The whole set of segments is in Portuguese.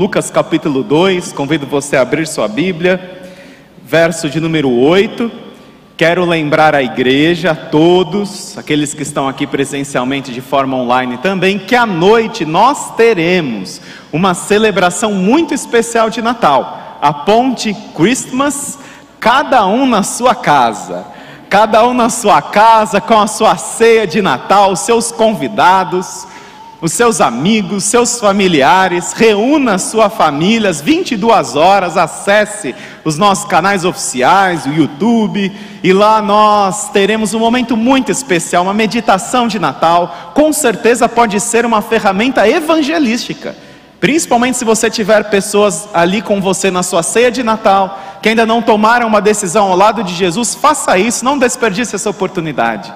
Lucas capítulo 2, convido você a abrir sua Bíblia, verso de número 8. Quero lembrar a igreja, a todos, aqueles que estão aqui presencialmente de forma online também, que à noite nós teremos uma celebração muito especial de Natal, a Ponte Christmas, cada um na sua casa, cada um na sua casa com a sua ceia de Natal, seus convidados os seus amigos, seus familiares, reúna sua família às 22 horas, acesse os nossos canais oficiais, o YouTube, e lá nós teremos um momento muito especial, uma meditação de Natal. Com certeza pode ser uma ferramenta evangelística, principalmente se você tiver pessoas ali com você na sua ceia de Natal, que ainda não tomaram uma decisão ao lado de Jesus, faça isso, não desperdice essa oportunidade.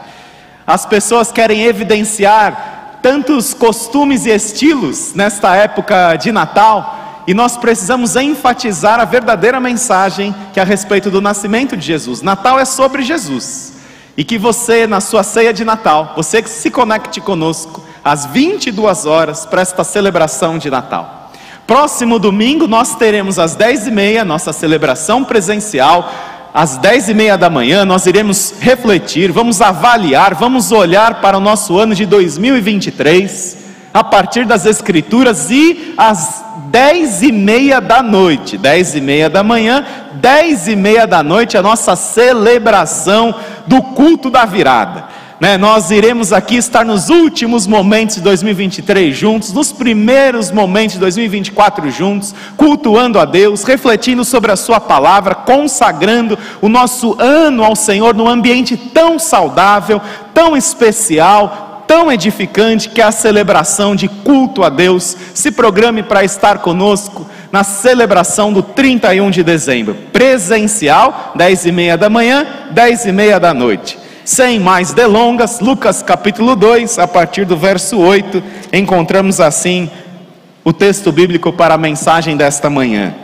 As pessoas querem evidenciar tantos costumes e estilos nesta época de Natal, e nós precisamos enfatizar a verdadeira mensagem que é a respeito do nascimento de Jesus. Natal é sobre Jesus. E que você, na sua ceia de Natal, você que se conecte conosco às 22 horas para esta celebração de Natal. Próximo domingo nós teremos às 10h30 nossa celebração presencial às dez e meia da manhã, nós iremos refletir, vamos avaliar, vamos olhar para o nosso ano de 2023, a partir das Escrituras, e às dez e meia da noite, dez e meia da manhã, dez e meia da noite, a nossa celebração do culto da virada. Né, nós iremos aqui estar nos últimos momentos de 2023 juntos, nos primeiros momentos de 2024 juntos, cultuando a Deus, refletindo sobre a Sua palavra, consagrando o nosso ano ao Senhor num ambiente tão saudável, tão especial, tão edificante que é a celebração de culto a Deus. Se programe para estar conosco na celebração do 31 de dezembro, presencial, 10 e meia da manhã, 10 e meia da noite. Sem mais delongas, Lucas capítulo 2, a partir do verso 8, encontramos assim o texto bíblico para a mensagem desta manhã,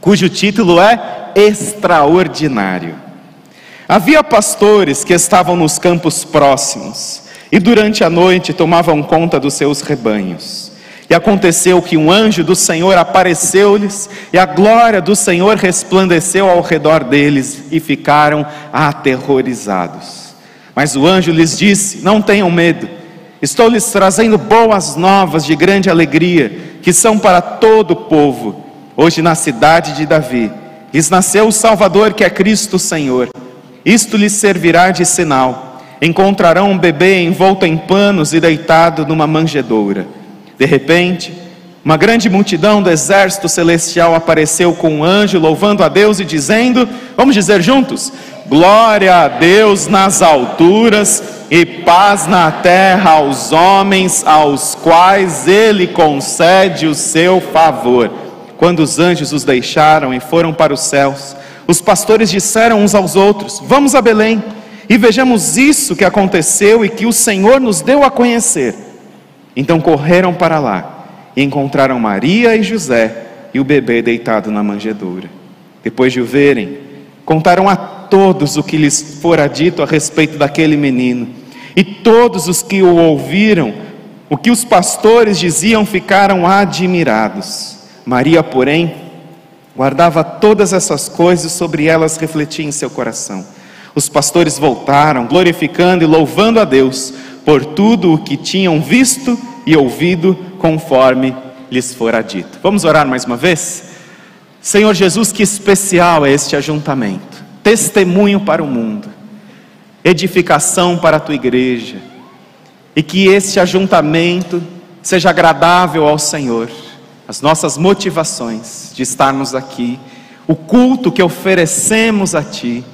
cujo título é Extraordinário. Havia pastores que estavam nos campos próximos e durante a noite tomavam conta dos seus rebanhos. E aconteceu que um anjo do Senhor apareceu-lhes, e a glória do Senhor resplandeceu ao redor deles, e ficaram aterrorizados. Mas o anjo lhes disse: Não tenham medo, estou lhes trazendo boas novas de grande alegria, que são para todo o povo. Hoje, na cidade de Davi, lhes nasceu o Salvador, que é Cristo Senhor. Isto lhes servirá de sinal: encontrarão um bebê envolto em panos e deitado numa manjedoura. De repente, uma grande multidão do exército celestial apareceu com um anjo, louvando a Deus e dizendo: Vamos dizer juntos: Glória a Deus nas alturas e paz na terra aos homens aos quais Ele concede o seu favor. Quando os anjos os deixaram e foram para os céus, os pastores disseram uns aos outros: Vamos a Belém e vejamos isso que aconteceu e que o Senhor nos deu a conhecer. Então correram para lá e encontraram Maria e José e o bebê deitado na manjedoura. Depois de o verem, contaram a todos o que lhes fora dito a respeito daquele menino. E todos os que o ouviram, o que os pastores diziam, ficaram admirados. Maria, porém, guardava todas essas coisas, sobre elas refletia em seu coração. Os pastores voltaram, glorificando e louvando a Deus por tudo o que tinham visto e ouvido, conforme lhes fora dito. Vamos orar mais uma vez? Senhor Jesus, que especial é este ajuntamento testemunho para o mundo, edificação para a tua igreja, e que este ajuntamento seja agradável ao Senhor, as nossas motivações de estarmos aqui, o culto que oferecemos a Ti,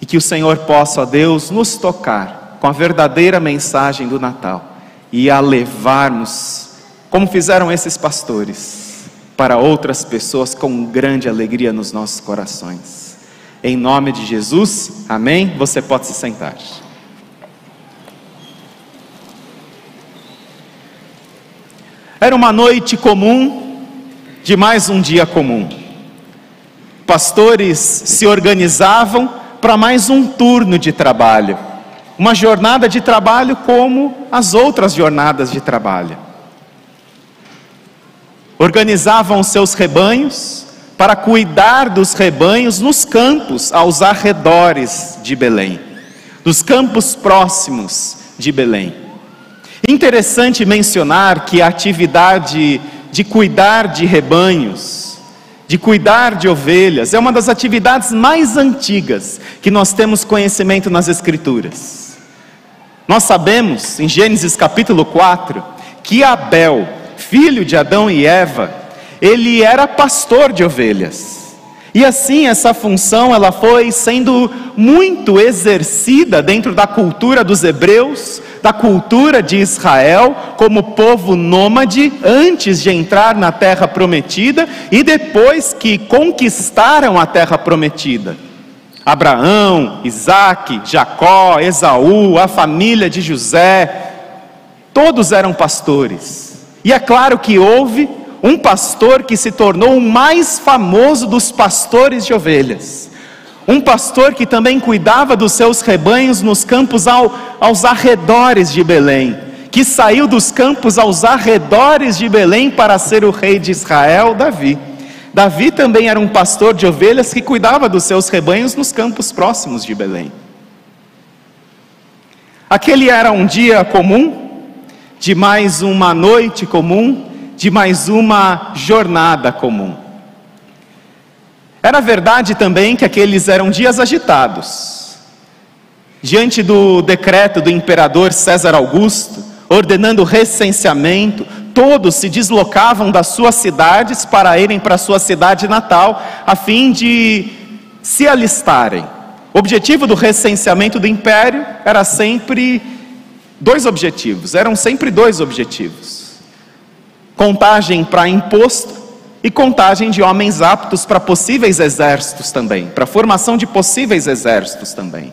e que o Senhor possa, ó Deus, nos tocar com a verdadeira mensagem do Natal e a levarmos, como fizeram esses pastores, para outras pessoas com grande alegria nos nossos corações. Em nome de Jesus, amém? Você pode se sentar. Era uma noite comum de mais um dia comum. Pastores se organizavam para mais um turno de trabalho, uma jornada de trabalho como as outras jornadas de trabalho. organizavam seus rebanhos para cuidar dos rebanhos nos campos aos arredores de Belém, nos campos próximos de Belém. Interessante mencionar que a atividade de cuidar de rebanhos, de cuidar de ovelhas, é uma das atividades mais antigas que nós temos conhecimento nas Escrituras. Nós sabemos, em Gênesis capítulo 4, que Abel, filho de Adão e Eva, ele era pastor de ovelhas. E assim essa função ela foi sendo muito exercida dentro da cultura dos hebreus, da cultura de Israel, como povo nômade antes de entrar na terra prometida e depois que conquistaram a terra prometida. Abraão, Isaac, Jacó, Esaú, a família de José, todos eram pastores. E é claro que houve um pastor que se tornou o mais famoso dos pastores de ovelhas. Um pastor que também cuidava dos seus rebanhos nos campos ao, aos arredores de Belém, que saiu dos campos aos arredores de Belém para ser o rei de Israel, Davi. Davi também era um pastor de ovelhas que cuidava dos seus rebanhos nos campos próximos de Belém. Aquele era um dia comum, de mais uma noite comum, de mais uma jornada comum. Era verdade também que aqueles eram dias agitados. Diante do decreto do imperador César Augusto, ordenando recenseamento, todos se deslocavam das suas cidades para irem para a sua cidade natal, a fim de se alistarem. O objetivo do recenseamento do império era sempre dois objetivos, eram sempre dois objetivos contagem para imposto e contagem de homens aptos para possíveis exércitos também, para formação de possíveis exércitos também.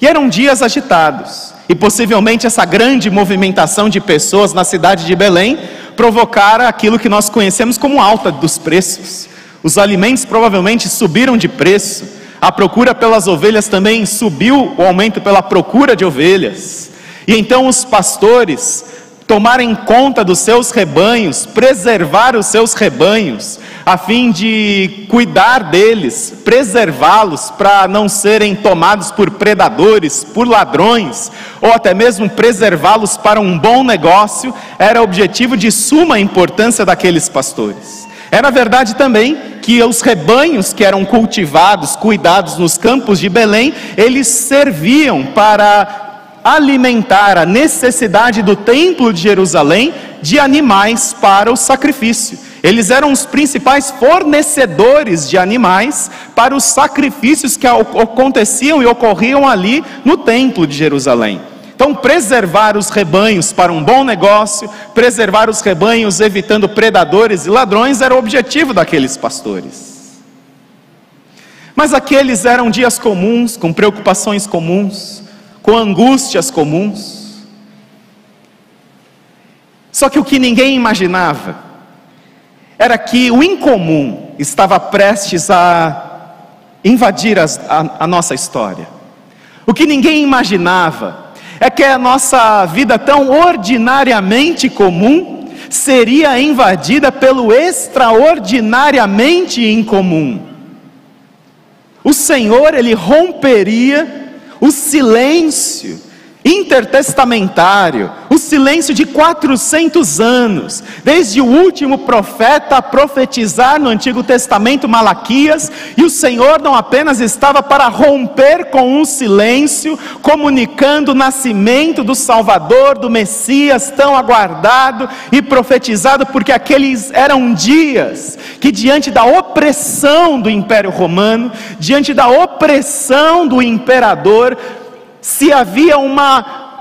E eram dias agitados, e possivelmente essa grande movimentação de pessoas na cidade de Belém provocara aquilo que nós conhecemos como alta dos preços. Os alimentos provavelmente subiram de preço, a procura pelas ovelhas também subiu, o aumento pela procura de ovelhas. E então os pastores tomar em conta dos seus rebanhos, preservar os seus rebanhos, a fim de cuidar deles, preservá-los para não serem tomados por predadores, por ladrões, ou até mesmo preservá-los para um bom negócio, era objetivo de suma importância daqueles pastores. Era verdade também que os rebanhos que eram cultivados, cuidados nos campos de Belém, eles serviam para alimentar a necessidade do templo de Jerusalém de animais para o sacrifício. Eles eram os principais fornecedores de animais para os sacrifícios que aconteciam e ocorriam ali no templo de Jerusalém. Então, preservar os rebanhos para um bom negócio, preservar os rebanhos evitando predadores e ladrões era o objetivo daqueles pastores. Mas aqueles eram dias comuns, com preocupações comuns, com angústias comuns. Só que o que ninguém imaginava era que o incomum estava prestes a invadir as, a, a nossa história. O que ninguém imaginava é que a nossa vida tão ordinariamente comum seria invadida pelo extraordinariamente incomum. O Senhor, ele romperia o silêncio intertestamentário, o silêncio de 400 anos, desde o último profeta a profetizar no Antigo Testamento, Malaquias, e o Senhor não apenas estava para romper com um silêncio, comunicando o nascimento do Salvador, do Messias tão aguardado e profetizado, porque aqueles eram dias que, diante da opressão do Império Romano, diante da opressão do imperador, se havia um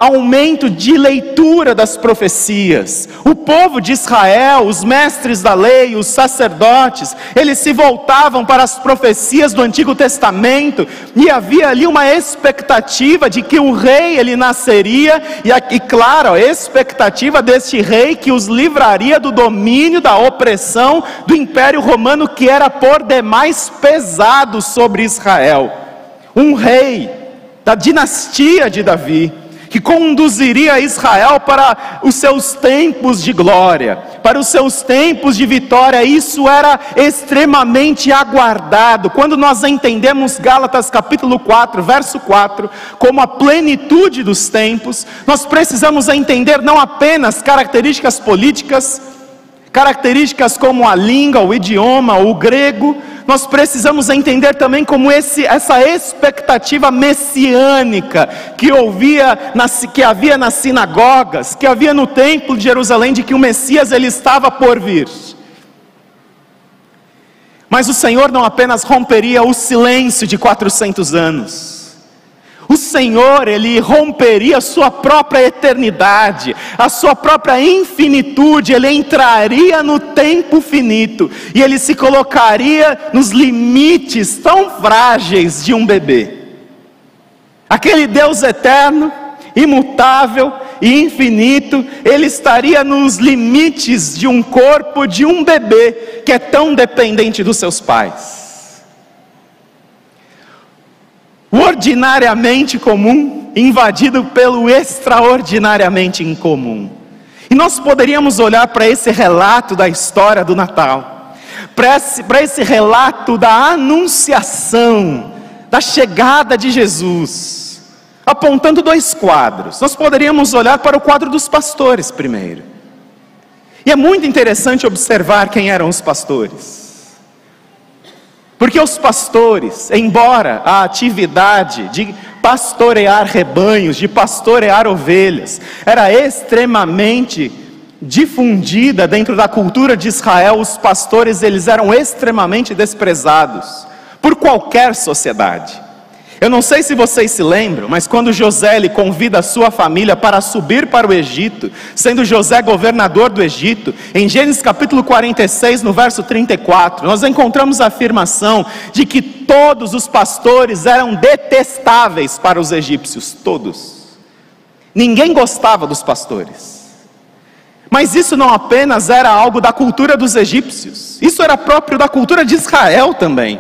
aumento de leitura das profecias. O povo de Israel, os mestres da lei, os sacerdotes, eles se voltavam para as profecias do Antigo Testamento e havia ali uma expectativa de que o rei ele nasceria e, e claro, a expectativa deste rei que os livraria do domínio da opressão do Império Romano que era por demais pesado sobre Israel. Um rei da dinastia de Davi, que conduziria Israel para os seus tempos de glória, para os seus tempos de vitória. Isso era extremamente aguardado. Quando nós entendemos Gálatas capítulo 4, verso 4, como a plenitude dos tempos, nós precisamos entender não apenas características políticas, características como a língua, o idioma, o grego, nós precisamos entender também como esse, essa expectativa messiânica que, ouvia que havia nas sinagogas, que havia no templo de Jerusalém, de que o Messias ele estava por vir. Mas o Senhor não apenas romperia o silêncio de 400 anos, o Senhor, ele romperia a sua própria eternidade, a sua própria infinitude, ele entraria no tempo finito e ele se colocaria nos limites tão frágeis de um bebê. Aquele Deus eterno, imutável e infinito, ele estaria nos limites de um corpo de um bebê que é tão dependente dos seus pais. O ordinariamente comum invadido pelo extraordinariamente incomum. E nós poderíamos olhar para esse relato da história do Natal, para esse, para esse relato da anunciação, da chegada de Jesus, apontando dois quadros. Nós poderíamos olhar para o quadro dos pastores primeiro. E é muito interessante observar quem eram os pastores. Porque os pastores, embora a atividade de pastorear rebanhos, de pastorear ovelhas, era extremamente difundida dentro da cultura de Israel, os pastores eles eram extremamente desprezados por qualquer sociedade. Eu não sei se vocês se lembram, mas quando José ele convida a sua família para subir para o Egito, sendo José governador do Egito, em Gênesis capítulo 46, no verso 34, nós encontramos a afirmação de que todos os pastores eram detestáveis para os egípcios, todos. Ninguém gostava dos pastores. Mas isso não apenas era algo da cultura dos egípcios, isso era próprio da cultura de Israel também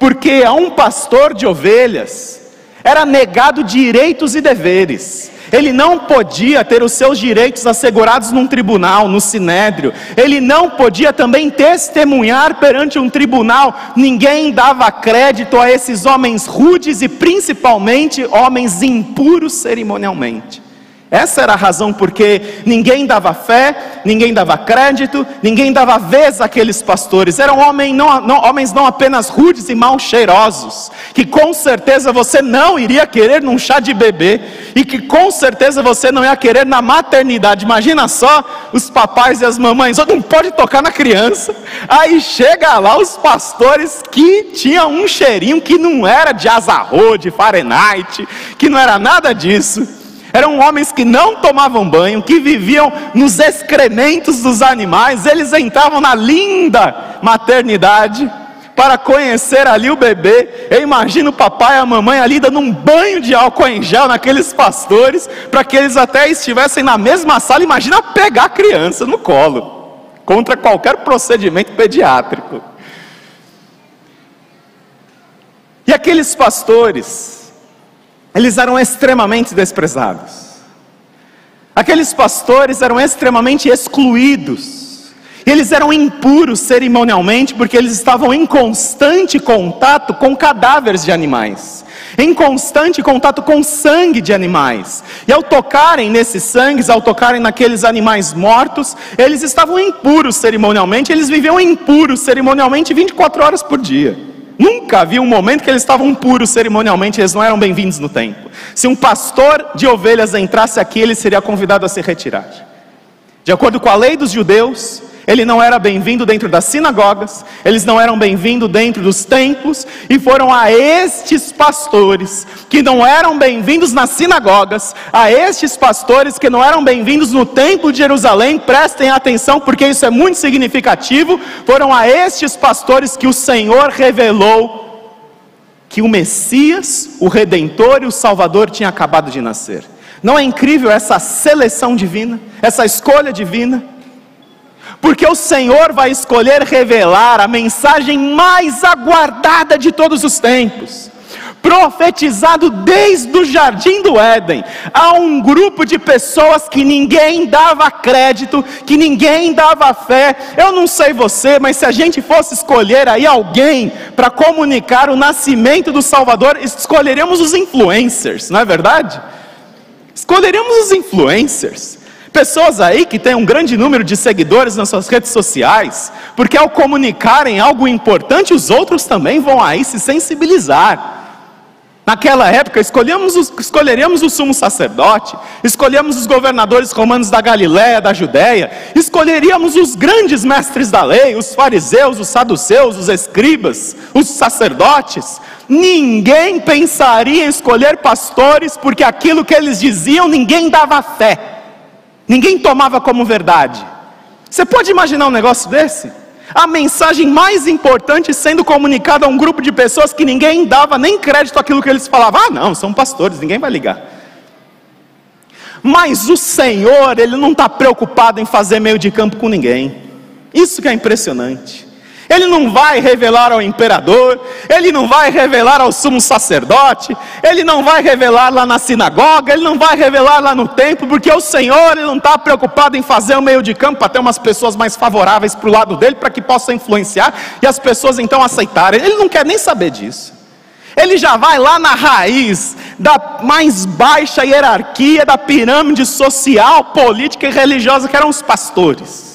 porque a um pastor de ovelhas era negado direitos e deveres. Ele não podia ter os seus direitos assegurados num tribunal, no sinédrio. Ele não podia também testemunhar perante um tribunal. Ninguém dava crédito a esses homens rudes e principalmente homens impuros cerimonialmente. Essa era a razão porque ninguém dava fé, ninguém dava crédito, ninguém dava vez àqueles pastores. Eram homens não, não, homens não apenas rudes e mal cheirosos, que com certeza você não iria querer num chá de bebê, e que com certeza você não ia querer na maternidade. Imagina só os papais e as mamães, não pode tocar na criança. Aí chega lá os pastores que tinham um cheirinho que não era de azarro, de Fahrenheit, que não era nada disso eram homens que não tomavam banho, que viviam nos excrementos dos animais, eles entravam na linda maternidade para conhecer ali o bebê. Eu imagino o papai e a mamãe ali dando um banho de álcool em gel naqueles pastores, para que eles até estivessem na mesma sala. Imagina pegar a criança no colo, contra qualquer procedimento pediátrico. E aqueles pastores, eles eram extremamente desprezados. Aqueles pastores eram extremamente excluídos. Eles eram impuros cerimonialmente porque eles estavam em constante contato com cadáveres de animais, em constante contato com sangue de animais. E ao tocarem nesses sangues, ao tocarem naqueles animais mortos, eles estavam impuros cerimonialmente, eles viviam impuros cerimonialmente 24 horas por dia. Nunca havia um momento que eles estavam puros cerimonialmente, eles não eram bem-vindos no templo. Se um pastor de ovelhas entrasse aqui, ele seria convidado a se retirar. De acordo com a lei dos judeus, ele não era bem-vindo dentro das sinagogas, eles não eram bem-vindos dentro dos templos, e foram a estes pastores que não eram bem-vindos nas sinagogas, a estes pastores que não eram bem-vindos no templo de Jerusalém, prestem atenção porque isso é muito significativo, foram a estes pastores que o Senhor revelou que o Messias, o Redentor e o Salvador tinha acabado de nascer. Não é incrível essa seleção divina, essa escolha divina? Porque o Senhor vai escolher revelar a mensagem mais aguardada de todos os tempos. profetizado desde o jardim do Éden. Há um grupo de pessoas que ninguém dava crédito, que ninguém dava fé. Eu não sei você, mas se a gente fosse escolher aí alguém para comunicar o nascimento do Salvador, escolheríamos os influencers, não é verdade? Escolheríamos os influencers. Pessoas aí que têm um grande número de seguidores nas suas redes sociais, porque ao comunicarem algo importante, os outros também vão aí se sensibilizar. Naquela época, escolhemos os, escolheríamos o sumo sacerdote, escolhemos os governadores romanos da Galiléia, da Judéia, escolheríamos os grandes mestres da lei, os fariseus, os saduceus, os escribas, os sacerdotes. Ninguém pensaria em escolher pastores, porque aquilo que eles diziam ninguém dava fé, ninguém tomava como verdade. Você pode imaginar um negócio desse? a mensagem mais importante sendo comunicada a um grupo de pessoas que ninguém dava nem crédito àquilo que eles falavam. Ah, não, são pastores, ninguém vai ligar. Mas o Senhor, Ele não está preocupado em fazer meio de campo com ninguém. Isso que é impressionante. Ele não vai revelar ao imperador, ele não vai revelar ao sumo sacerdote, ele não vai revelar lá na sinagoga, ele não vai revelar lá no templo, porque o Senhor ele não está preocupado em fazer o meio de campo para ter umas pessoas mais favoráveis para o lado dele, para que possa influenciar e as pessoas então aceitarem. Ele não quer nem saber disso. Ele já vai lá na raiz da mais baixa hierarquia da pirâmide social, política e religiosa, que eram os pastores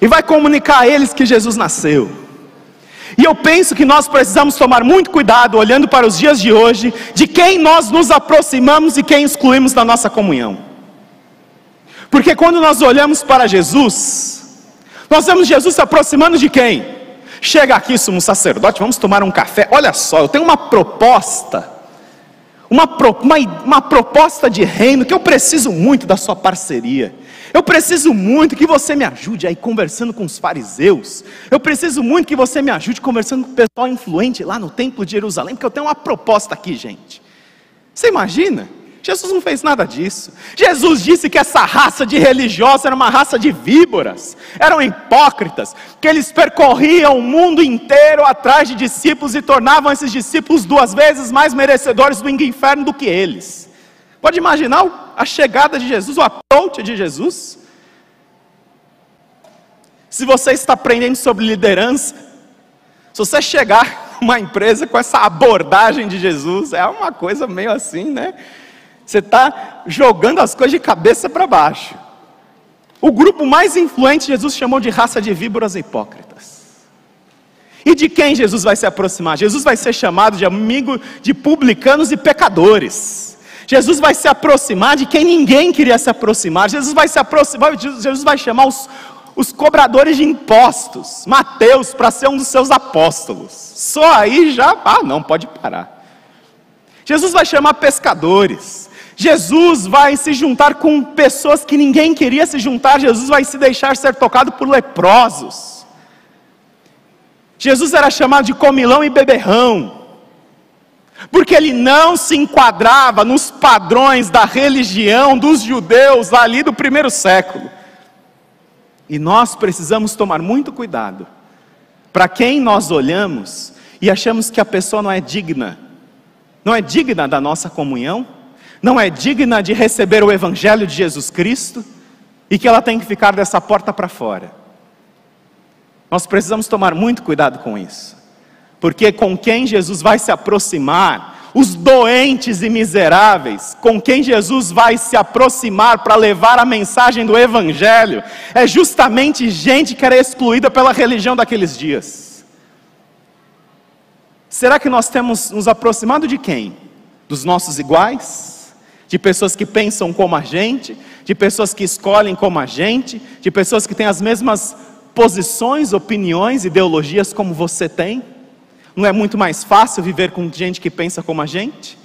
e vai comunicar a eles que Jesus nasceu. E eu penso que nós precisamos tomar muito cuidado, olhando para os dias de hoje, de quem nós nos aproximamos e quem excluímos da nossa comunhão. Porque quando nós olhamos para Jesus, nós vemos Jesus se aproximando de quem? Chega aqui, sumo sacerdote, vamos tomar um café. Olha só, eu tenho uma proposta, uma, uma, uma proposta de reino que eu preciso muito da sua parceria. Eu preciso muito que você me ajude aí conversando com os fariseus. Eu preciso muito que você me ajude conversando com o pessoal influente lá no templo de Jerusalém, porque eu tenho uma proposta aqui, gente. Você imagina? Jesus não fez nada disso. Jesus disse que essa raça de religiosos era uma raça de víboras, eram hipócritas, que eles percorriam o mundo inteiro atrás de discípulos e tornavam esses discípulos duas vezes mais merecedores do inferno do que eles. Pode imaginar a chegada de Jesus, o approach de Jesus? Se você está aprendendo sobre liderança, se você chegar uma empresa com essa abordagem de Jesus, é uma coisa meio assim, né? Você está jogando as coisas de cabeça para baixo. O grupo mais influente Jesus chamou de raça de víboras hipócritas. E de quem Jesus vai se aproximar? Jesus vai ser chamado de amigo de publicanos e pecadores. Jesus vai se aproximar de quem ninguém queria se aproximar. Jesus vai se aproximar, Jesus vai chamar os, os cobradores de impostos, Mateus, para ser um dos seus apóstolos. Só aí já, ah, não, pode parar. Jesus vai chamar pescadores. Jesus vai se juntar com pessoas que ninguém queria se juntar. Jesus vai se deixar ser tocado por leprosos. Jesus era chamado de comilão e beberrão porque ele não se enquadrava nos padrões da religião dos judeus ali do primeiro século. E nós precisamos tomar muito cuidado para quem nós olhamos e achamos que a pessoa não é digna, não é digna da nossa comunhão, não é digna de receber o Evangelho de Jesus Cristo e que ela tem que ficar dessa porta para fora. Nós precisamos tomar muito cuidado com isso porque com quem Jesus vai se aproximar, os doentes e miseráveis, com quem Jesus vai se aproximar para levar a mensagem do Evangelho, é justamente gente que era excluída pela religião daqueles dias. Será que nós temos nos aproximado de quem? Dos nossos iguais? De pessoas que pensam como a gente? De pessoas que escolhem como a gente? De pessoas que têm as mesmas posições, opiniões, ideologias como você tem? Não é muito mais fácil viver com gente que pensa como a gente?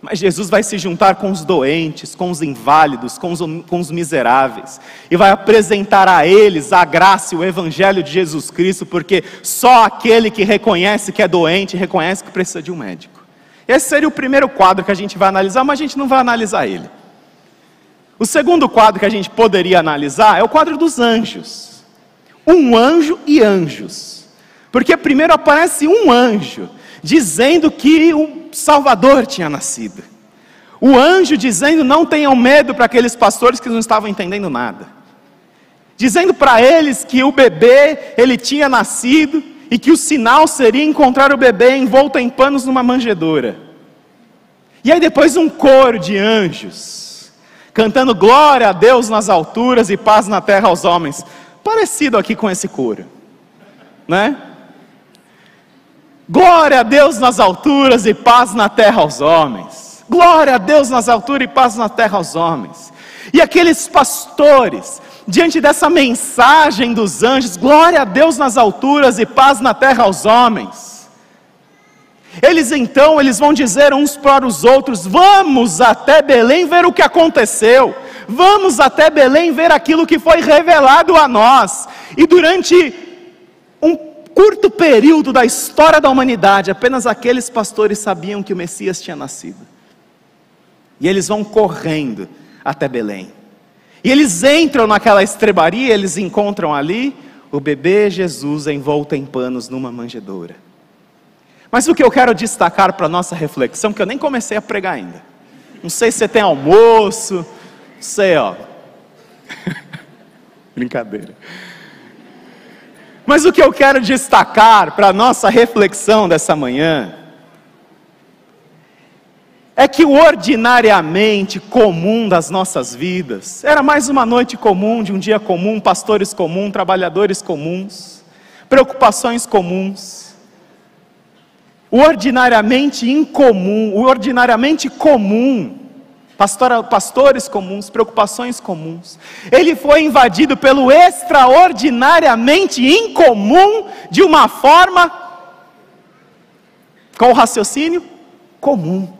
Mas Jesus vai se juntar com os doentes, com os inválidos, com os, com os, miseráveis, e vai apresentar a eles a graça e o Evangelho de Jesus Cristo, porque só aquele que reconhece que é doente, reconhece que precisa de um médico. Esse seria o primeiro quadro que a gente vai analisar, mas a gente não vai analisar ele. O segundo quadro que a gente poderia analisar é o quadro dos anjos. Um anjo e anjos. Porque primeiro aparece um anjo, dizendo que o Salvador tinha nascido. O anjo dizendo: não tenham medo para aqueles pastores que não estavam entendendo nada. Dizendo para eles que o bebê, ele tinha nascido e que o sinal seria encontrar o bebê envolto em panos numa manjedoura. E aí depois um coro de anjos, cantando glória a Deus nas alturas e paz na terra aos homens. Parecido aqui com esse coro, né? Glória a Deus nas alturas e paz na terra aos homens. Glória a Deus nas alturas e paz na terra aos homens. E aqueles pastores, diante dessa mensagem dos anjos, glória a Deus nas alturas e paz na terra aos homens. Eles então, eles vão dizer uns para os outros: "Vamos até Belém ver o que aconteceu. Vamos até Belém ver aquilo que foi revelado a nós". E durante curto período da história da humanidade, apenas aqueles pastores sabiam que o Messias tinha nascido. E eles vão correndo até Belém. E eles entram naquela estrebaria, eles encontram ali o bebê Jesus envolto em panos numa manjedoura. Mas o que eu quero destacar para a nossa reflexão, que eu nem comecei a pregar ainda. Não sei se você tem almoço, não sei, ó. Brincadeira. Mas o que eu quero destacar para a nossa reflexão dessa manhã é que o ordinariamente comum das nossas vidas era mais uma noite comum, de um dia comum, pastores comuns, trabalhadores comuns, preocupações comuns. O ordinariamente incomum, o ordinariamente comum, pastora, pastores comuns, preocupações comuns. Ele foi invadido pelo extraordinariamente incomum de uma forma, qual o raciocínio? Comum.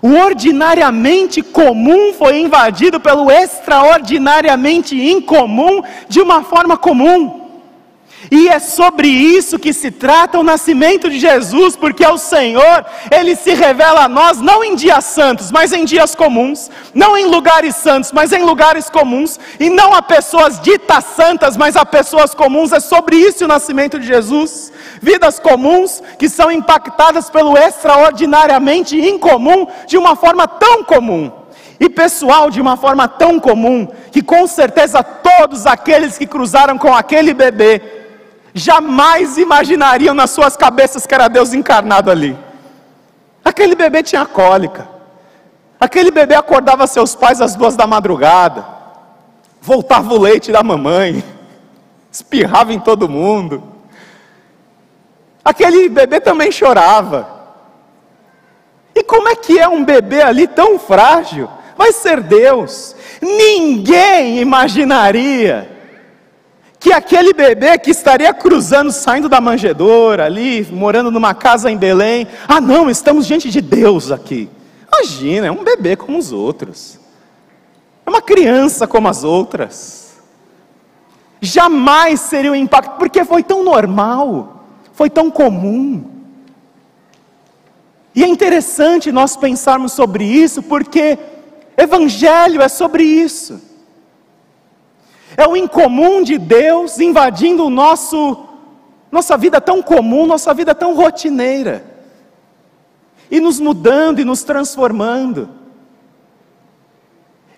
O ordinariamente comum foi invadido pelo extraordinariamente incomum de uma forma comum. E é sobre isso que se trata o nascimento de Jesus, porque o Senhor, Ele se revela a nós não em dias santos, mas em dias comuns, não em lugares santos, mas em lugares comuns, e não a pessoas ditas santas, mas a pessoas comuns. É sobre isso o nascimento de Jesus. Vidas comuns que são impactadas pelo extraordinariamente incomum de uma forma tão comum e pessoal de uma forma tão comum, que com certeza todos aqueles que cruzaram com aquele bebê jamais imaginariam nas suas cabeças que era Deus encarnado ali. Aquele bebê tinha cólica. Aquele bebê acordava seus pais às duas da madrugada. Voltava o leite da mamãe. Espirrava em todo mundo. Aquele bebê também chorava. E como é que é um bebê ali tão frágil? Vai ser Deus. Ninguém imaginaria que aquele bebê que estaria cruzando, saindo da manjedoura ali, morando numa casa em Belém, ah não, estamos diante de Deus aqui. Imagina, é um bebê como os outros, é uma criança como as outras. Jamais seria um impacto, porque foi tão normal, foi tão comum. E é interessante nós pensarmos sobre isso, porque Evangelho é sobre isso. É o incomum de Deus invadindo o nosso nossa vida tão comum, nossa vida tão rotineira. E nos mudando e nos transformando.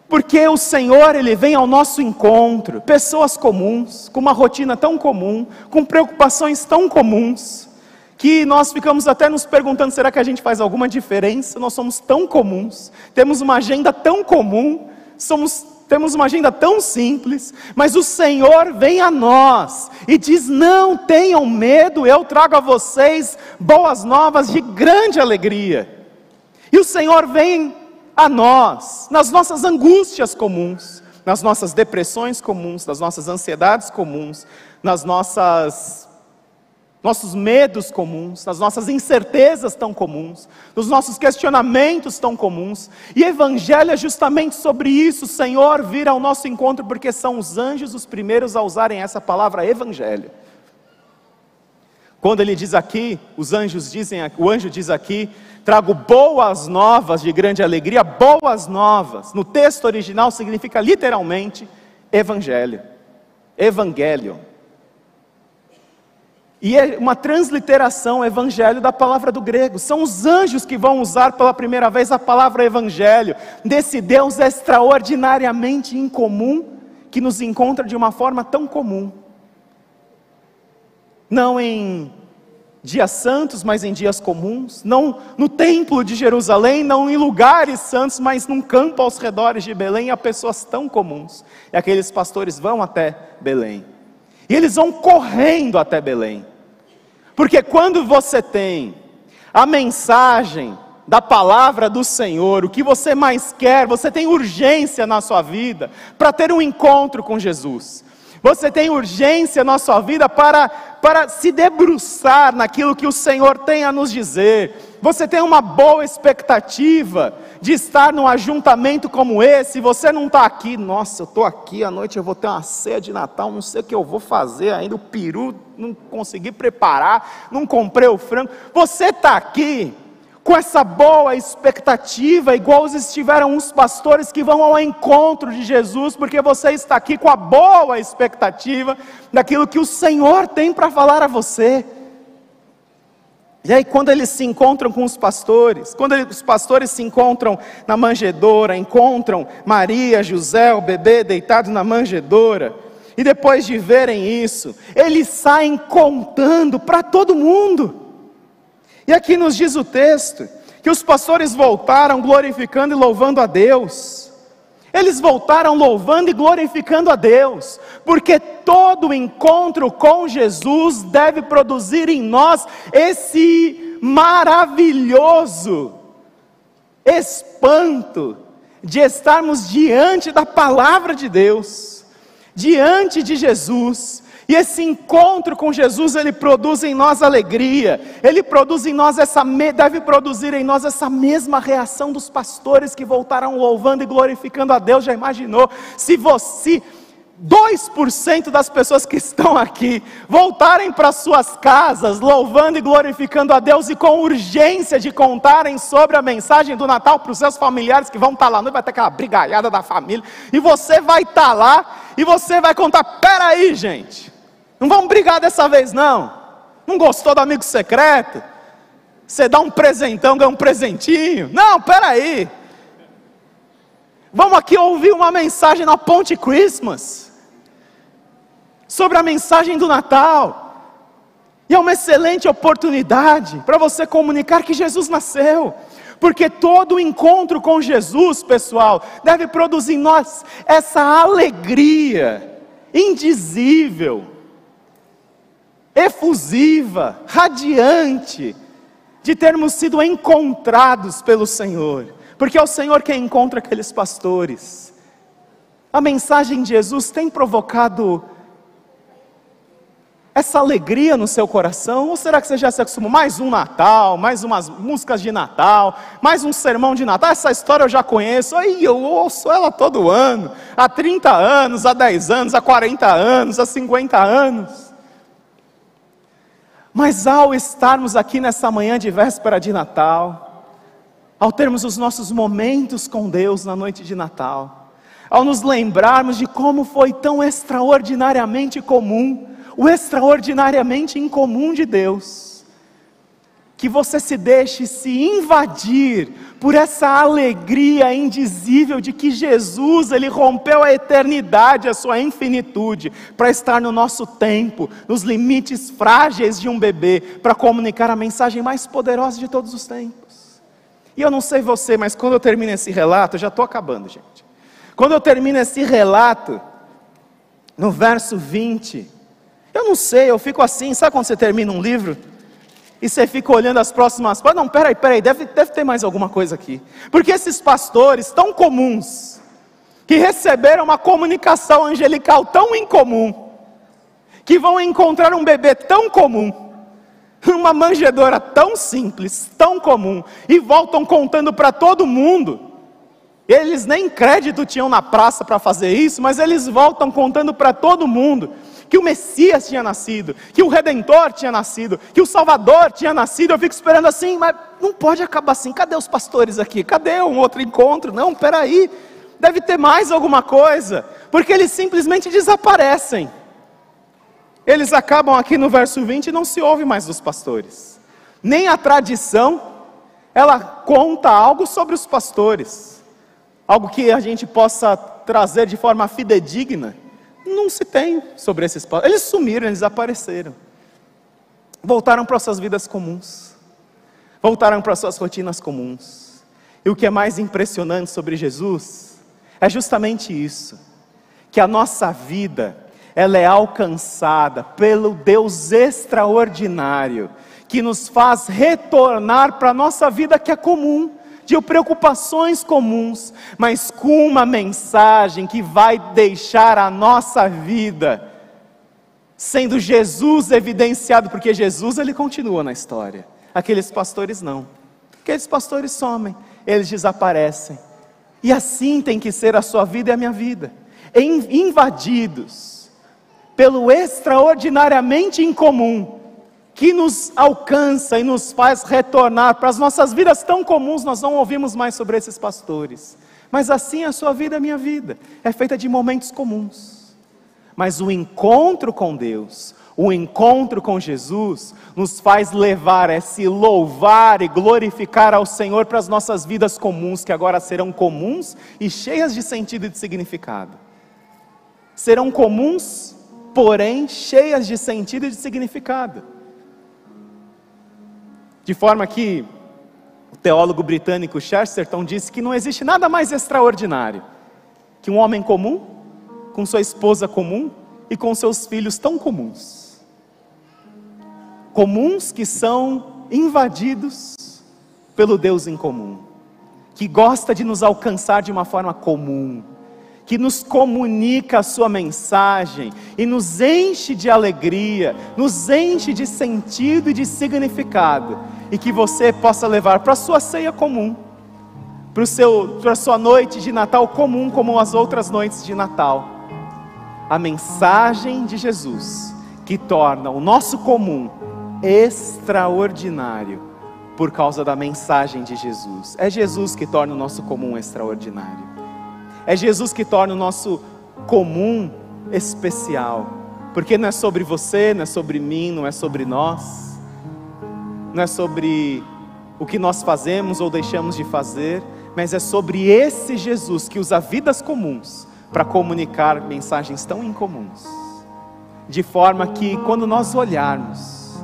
Porque o Senhor, Ele vem ao nosso encontro, pessoas comuns, com uma rotina tão comum, com preocupações tão comuns, que nós ficamos até nos perguntando: será que a gente faz alguma diferença? Nós somos tão comuns, temos uma agenda tão comum, somos temos uma agenda tão simples, mas o Senhor vem a nós e diz: Não tenham medo, eu trago a vocês boas novas de grande alegria. E o Senhor vem a nós nas nossas angústias comuns, nas nossas depressões comuns, nas nossas ansiedades comuns, nas nossas nossos medos comuns, nas nossas incertezas tão comuns, nos nossos questionamentos tão comuns. E Evangelho é justamente sobre isso. O Senhor vir ao nosso encontro, porque são os anjos os primeiros a usarem essa palavra Evangelho. Quando ele diz aqui, os anjos dizem, o anjo diz aqui, trago boas novas de grande alegria, boas novas. No texto original significa literalmente Evangelho. Evangelho. E é uma transliteração, evangelho, da palavra do grego. São os anjos que vão usar pela primeira vez a palavra evangelho, desse Deus extraordinariamente incomum, que nos encontra de uma forma tão comum. Não em dias santos, mas em dias comuns. Não no templo de Jerusalém, não em lugares santos, mas num campo aos redores de Belém, há pessoas tão comuns. E aqueles pastores vão até Belém. E eles vão correndo até Belém. Porque quando você tem a mensagem da palavra do Senhor, o que você mais quer, você tem urgência na sua vida para ter um encontro com Jesus. Você tem urgência na sua vida para, para se debruçar naquilo que o Senhor tem a nos dizer. Você tem uma boa expectativa de estar num ajuntamento como esse. Você não está aqui, nossa, eu estou aqui à noite, eu vou ter uma ceia de Natal, não sei o que eu vou fazer ainda. O peru não consegui preparar, não comprei o frango. Você está aqui com essa boa expectativa, igual estiveram os pastores que vão ao encontro de Jesus, porque você está aqui com a boa expectativa daquilo que o Senhor tem para falar a você. E aí, quando eles se encontram com os pastores, quando os pastores se encontram na manjedoura, encontram Maria, José, o bebê deitado na manjedoura, e depois de verem isso, eles saem contando para todo mundo. E aqui nos diz o texto que os pastores voltaram glorificando e louvando a Deus. Eles voltaram louvando e glorificando a Deus, porque todo encontro com Jesus deve produzir em nós esse maravilhoso espanto de estarmos diante da palavra de Deus, diante de Jesus, e esse encontro com Jesus, ele produz em nós alegria, ele produz em nós essa, deve produzir em nós essa mesma reação dos pastores que voltaram louvando e glorificando a Deus. Já imaginou? Se você, 2% das pessoas que estão aqui voltarem para suas casas, louvando e glorificando a Deus e com urgência de contarem sobre a mensagem do Natal para os seus familiares que vão estar lá, não vai ter aquela brigalhada da família, e você vai estar lá e você vai contar: peraí, gente. Não vamos brigar dessa vez, não. Não gostou do amigo secreto? Você dá um presentão, ganha um presentinho. Não, peraí. Vamos aqui ouvir uma mensagem na Ponte Christmas. Sobre a mensagem do Natal. E é uma excelente oportunidade para você comunicar que Jesus nasceu. Porque todo encontro com Jesus, pessoal, deve produzir em nós essa alegria indizível efusiva, radiante, de termos sido encontrados pelo Senhor, porque é o Senhor quem encontra aqueles pastores. A mensagem de Jesus tem provocado essa alegria no seu coração? Ou será que você já se acostumou? Mais um Natal, mais umas músicas de Natal, mais um sermão de Natal. Essa história eu já conheço, aí eu ouço ela todo ano, há 30 anos, há 10 anos, há 40 anos, há 50 anos. Mas ao estarmos aqui nessa manhã de véspera de Natal, ao termos os nossos momentos com Deus na noite de Natal, ao nos lembrarmos de como foi tão extraordinariamente comum, o extraordinariamente incomum de Deus, que você se deixe se invadir por essa alegria indizível de que Jesus, ele rompeu a eternidade, a sua infinitude, para estar no nosso tempo, nos limites frágeis de um bebê, para comunicar a mensagem mais poderosa de todos os tempos. E eu não sei você, mas quando eu termino esse relato, eu já estou acabando, gente. Quando eu termino esse relato, no verso 20, eu não sei, eu fico assim, sabe quando você termina um livro? E você fica olhando as próximas páginas. Não, peraí, peraí, deve, deve ter mais alguma coisa aqui. Porque esses pastores tão comuns, que receberam uma comunicação angelical tão incomum, que vão encontrar um bebê tão comum, uma manjedora tão simples, tão comum, e voltam contando para todo mundo. Eles nem crédito tinham na praça para fazer isso, mas eles voltam contando para todo mundo que o Messias tinha nascido, que o Redentor tinha nascido, que o Salvador tinha nascido. Eu fico esperando assim, mas não pode acabar assim. Cadê os pastores aqui? Cadê um outro encontro? Não, peraí, deve ter mais alguma coisa, porque eles simplesmente desaparecem. eles acabam aqui no verso 20 e não se ouve mais dos pastores. Nem a tradição, ela conta algo sobre os pastores. Algo que a gente possa trazer de forma fidedigna. Não se tem sobre esses pastores. Eles sumiram, eles desapareceram. Voltaram para suas vidas comuns. Voltaram para suas rotinas comuns. E o que é mais impressionante sobre Jesus é justamente isso, que a nossa vida ela é alcançada pelo Deus extraordinário, que nos faz retornar para a nossa vida que é comum, de preocupações comuns, mas com uma mensagem que vai deixar a nossa vida sendo Jesus evidenciado, porque Jesus ele continua na história. Aqueles pastores não. Aqueles pastores somem, eles desaparecem. E assim tem que ser a sua vida e a minha vida. Invadidos pelo extraordinariamente incomum, que nos alcança e nos faz retornar para as nossas vidas tão comuns, nós não ouvimos mais sobre esses pastores. Mas assim a sua vida, a minha vida, é feita de momentos comuns. Mas o encontro com Deus, o encontro com Jesus, nos faz levar a se louvar e glorificar ao Senhor para as nossas vidas comuns, que agora serão comuns e cheias de sentido e de significado. Serão comuns porém cheias de sentido e de significado. De forma que o teólogo britânico Chesterton disse que não existe nada mais extraordinário que um homem comum, com sua esposa comum e com seus filhos tão comuns. Comuns que são invadidos pelo Deus em comum, que gosta de nos alcançar de uma forma comum que nos comunica a sua mensagem e nos enche de alegria, nos enche de sentido e de significado, e que você possa levar para a sua ceia comum, para a sua noite de Natal comum, como as outras noites de Natal, a mensagem de Jesus, que torna o nosso comum extraordinário por causa da mensagem de Jesus. É Jesus que torna o nosso comum extraordinário. É Jesus que torna o nosso comum especial, porque não é sobre você, não é sobre mim, não é sobre nós, não é sobre o que nós fazemos ou deixamos de fazer, mas é sobre esse Jesus que usa vidas comuns para comunicar mensagens tão incomuns, de forma que quando nós olharmos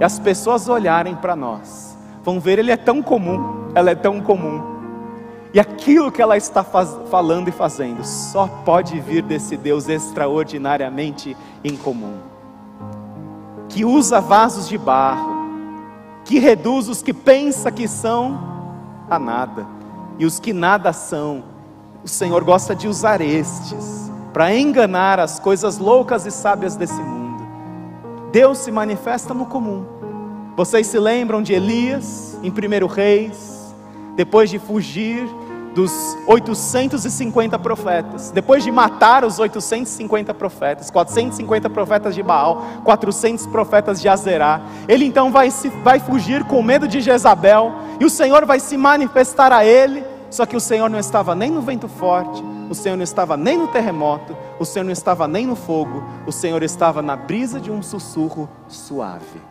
e as pessoas olharem para nós, vão ver ele é tão comum, ela é tão comum. E aquilo que ela está faz, falando e fazendo só pode vir desse Deus extraordinariamente incomum, que usa vasos de barro, que reduz os que pensa que são a nada, e os que nada são, o Senhor gosta de usar estes para enganar as coisas loucas e sábias desse mundo. Deus se manifesta no comum. Vocês se lembram de Elias em 1 Reis, depois de fugir dos 850 profetas, depois de matar os 850 profetas, 450 profetas de Baal, 400 profetas de Azerá, ele então vai, se, vai fugir com medo de Jezabel, e o Senhor vai se manifestar a ele, só que o Senhor não estava nem no vento forte, o Senhor não estava nem no terremoto, o Senhor não estava nem no fogo, o Senhor estava na brisa de um sussurro suave.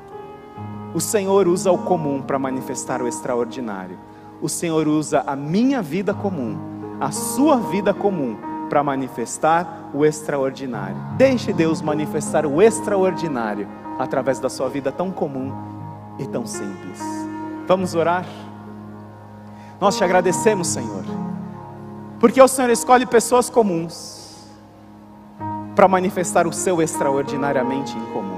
O Senhor usa o comum para manifestar o extraordinário o Senhor usa a minha vida comum, a sua vida comum, para manifestar o extraordinário. Deixe Deus manifestar o extraordinário através da sua vida tão comum e tão simples. Vamos orar? Nós te agradecemos, Senhor, porque o Senhor escolhe pessoas comuns para manifestar o seu extraordinariamente incomum.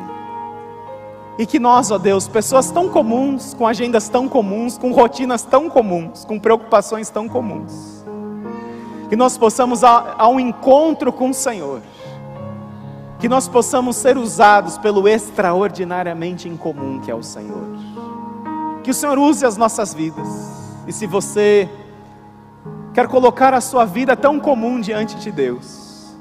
E que nós, ó Deus, pessoas tão comuns, com agendas tão comuns, com rotinas tão comuns, com preocupações tão comuns, que nós possamos a, um encontro com o Senhor, que nós possamos ser usados pelo extraordinariamente incomum que é o Senhor. Que o Senhor use as nossas vidas. E se você quer colocar a sua vida tão comum diante de Deus,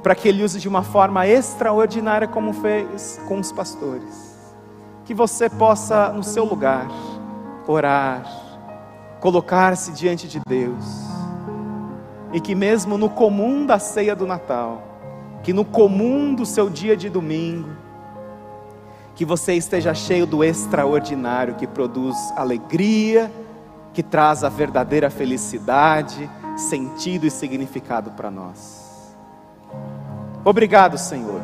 para que Ele use de uma forma extraordinária, como fez com os pastores que você possa, no seu lugar, orar, colocar-se diante de Deus, e que mesmo no comum da ceia do Natal, que no comum do seu dia de domingo, Que você esteja cheio do extraordinário que produz alegria, que traz a verdadeira felicidade, sentido e significado para nós. Obrigado, Senhor,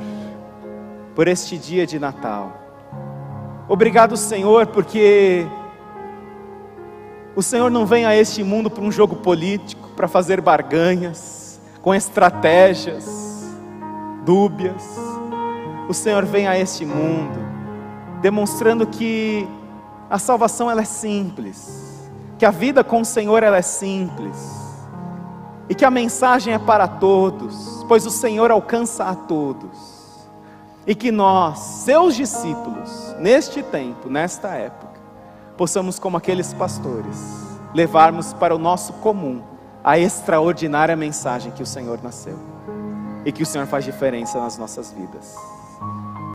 por este dia de Natal. Obrigado, Senhor, porque o Senhor não vem a este mundo para um jogo político, para fazer barganhas, com estratégias dúbias. O Senhor vem a este mundo demonstrando que a salvação ela é simples, que a vida com o Senhor ela é simples. E que a mensagem é para todos, pois o Senhor alcança a todos. E que nós, seus discípulos, neste tempo, nesta época, possamos, como aqueles pastores, levarmos para o nosso comum a extraordinária mensagem que o Senhor nasceu e que o Senhor faz diferença nas nossas vidas.